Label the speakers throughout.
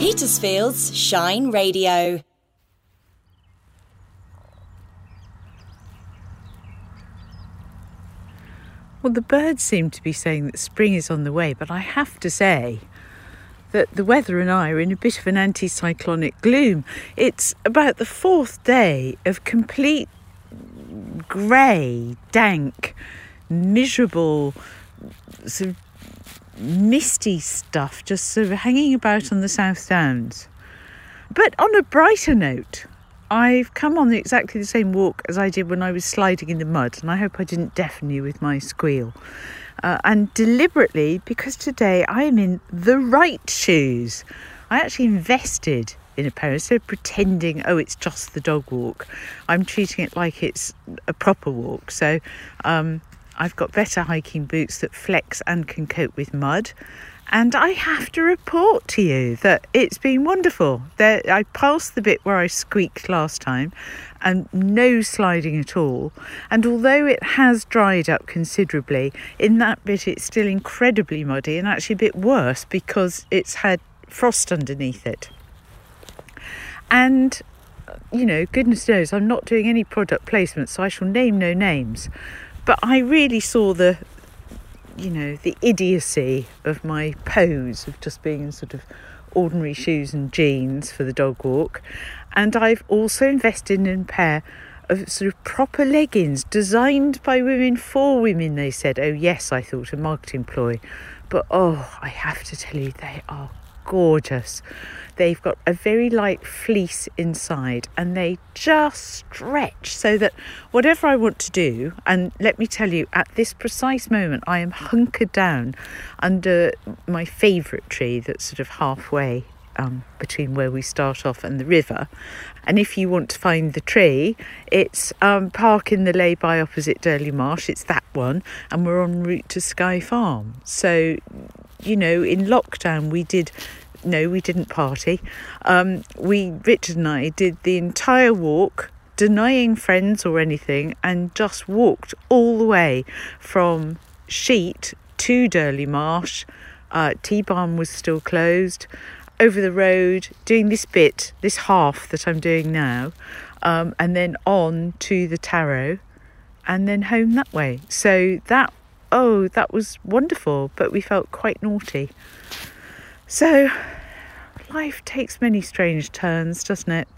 Speaker 1: Petersfield's Shine Radio.
Speaker 2: Well, the birds seem to be saying that spring is on the way, but I have to say that the weather and I are in a bit of an anticyclonic gloom. It's about the fourth day of complete grey, dank, miserable, sort of misty stuff just sort of hanging about on the South Downs. But on a brighter note, I've come on exactly the same walk as I did when I was sliding in the mud, and I hope I didn't deafen you with my squeal. Uh, and deliberately, because today I am in the right shoes, I actually invested in a pair instead of pretending, oh, it's just the dog walk. I'm treating it like it's a proper walk. So um, I've got better hiking boots that flex and can cope with mud. And I have to report to you that it's been wonderful. There, I passed the bit where I squeaked last time and no sliding at all. And although it has dried up considerably, in that bit it's still incredibly muddy and actually a bit worse because it's had frost underneath it. And, you know, goodness knows, I'm not doing any product placement, so I shall name no names. But I really saw the, you know, the idiocy of my pose of just being in sort of ordinary shoes and jeans for the dog walk. And I've also invested in a pair of sort of proper leggings designed by women for women, they said. Oh, yes, I thought, a marketing ploy. But oh, I have to tell you, they are gorgeous. They've got a very light fleece inside and they just stretch so that whatever I want to do, and let me tell you, at this precise moment, I am hunkered down under my favourite tree that's sort of halfway um, between where we start off and the river. And if you want to find the tree, it's um, Park in the Lay-by opposite Durleighmarsh. It's that one, and we're en route to Sky Farm. So, you know, in lockdown, we did. No, we didn't party. Um, we, Richard and I, did the entire walk, denying friends or anything, and just walked all the way from Sheet to Durleighmarsh. Uh, T Barn was still closed over the road, doing this bit, this half that I'm doing now, um, and then on to the Tarot, and then home that way. So that, oh, that was wonderful, but we felt quite naughty. So life takes many strange turns, doesn't it?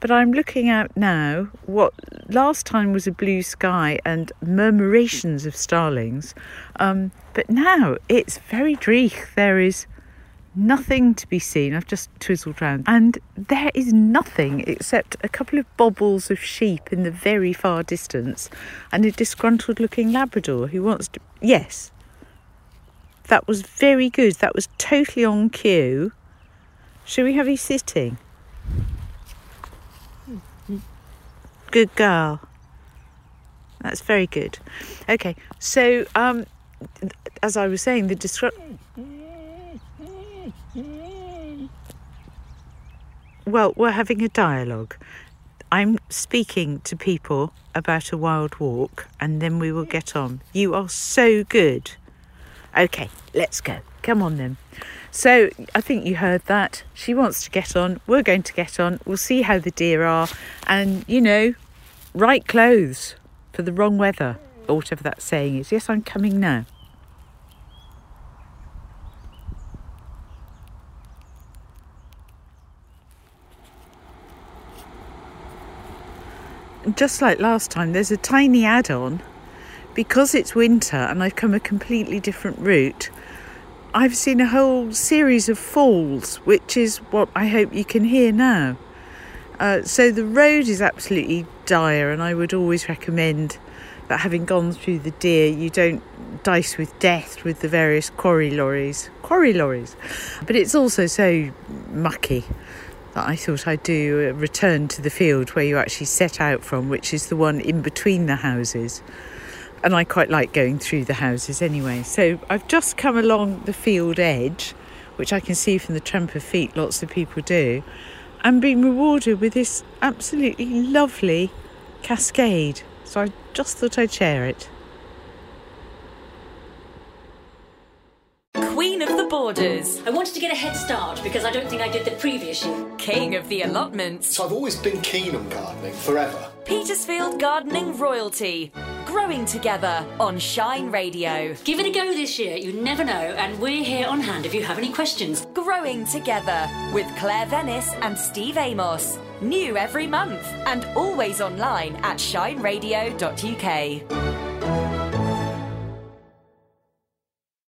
Speaker 2: But I'm looking out now. What last time was a blue sky and murmurations of starlings, um, but now it's very dreich. There is nothing to be seen. I've just twizzled round, and there is nothing except a couple of bobbles of sheep in the very far distance and a disgruntled looking Labrador who wants to. Yes, that was very good. That was totally on cue. Shall we have you sitting? Good girl. That's very good. Okay, so um, as I was saying, the disrupt. Well, we're having a dialogue. I'm speaking to people about a wild walk and then we will get on. You are so good. Okay, let's go. Come on then. So I think you heard that. She wants to get on. We're going to get on. We'll see how the deer are. And, you know, right clothes for the wrong weather, or whatever that saying is. Yes, I'm coming now. Just like last time, there's a tiny add on. Because it's winter and I've come a completely different route, I've seen a whole series of falls, which is what I hope you can hear now. Uh, so the road is absolutely dire, and I would always recommend that having gone through the deer, you don't dice with death with the various quarry lorries. Quarry lorries. But it's also so mucky that I thought I'd do a return to the field where you actually set out from, which is the one in between the houses. And I quite like going through the houses anyway. So I've just come along the field edge, which I can see from the tramp of feet lots of people do, and been rewarded with this absolutely lovely cascade. So I just thought I'd share it.
Speaker 1: Queen of the
Speaker 3: Borders.
Speaker 4: I wanted to get a head start because I don't think I did the previous year.
Speaker 3: King of the allotments.
Speaker 5: So I've always been keen on gardening, forever.
Speaker 3: Petersfield Gardening Royalty. Growing together on Shine Radio.
Speaker 4: Give it a go this year, you never know, and we're here on hand if you have any questions.
Speaker 3: Growing Together with Claire Venice and Steve Amos. New every month and always online at shineradio.uk.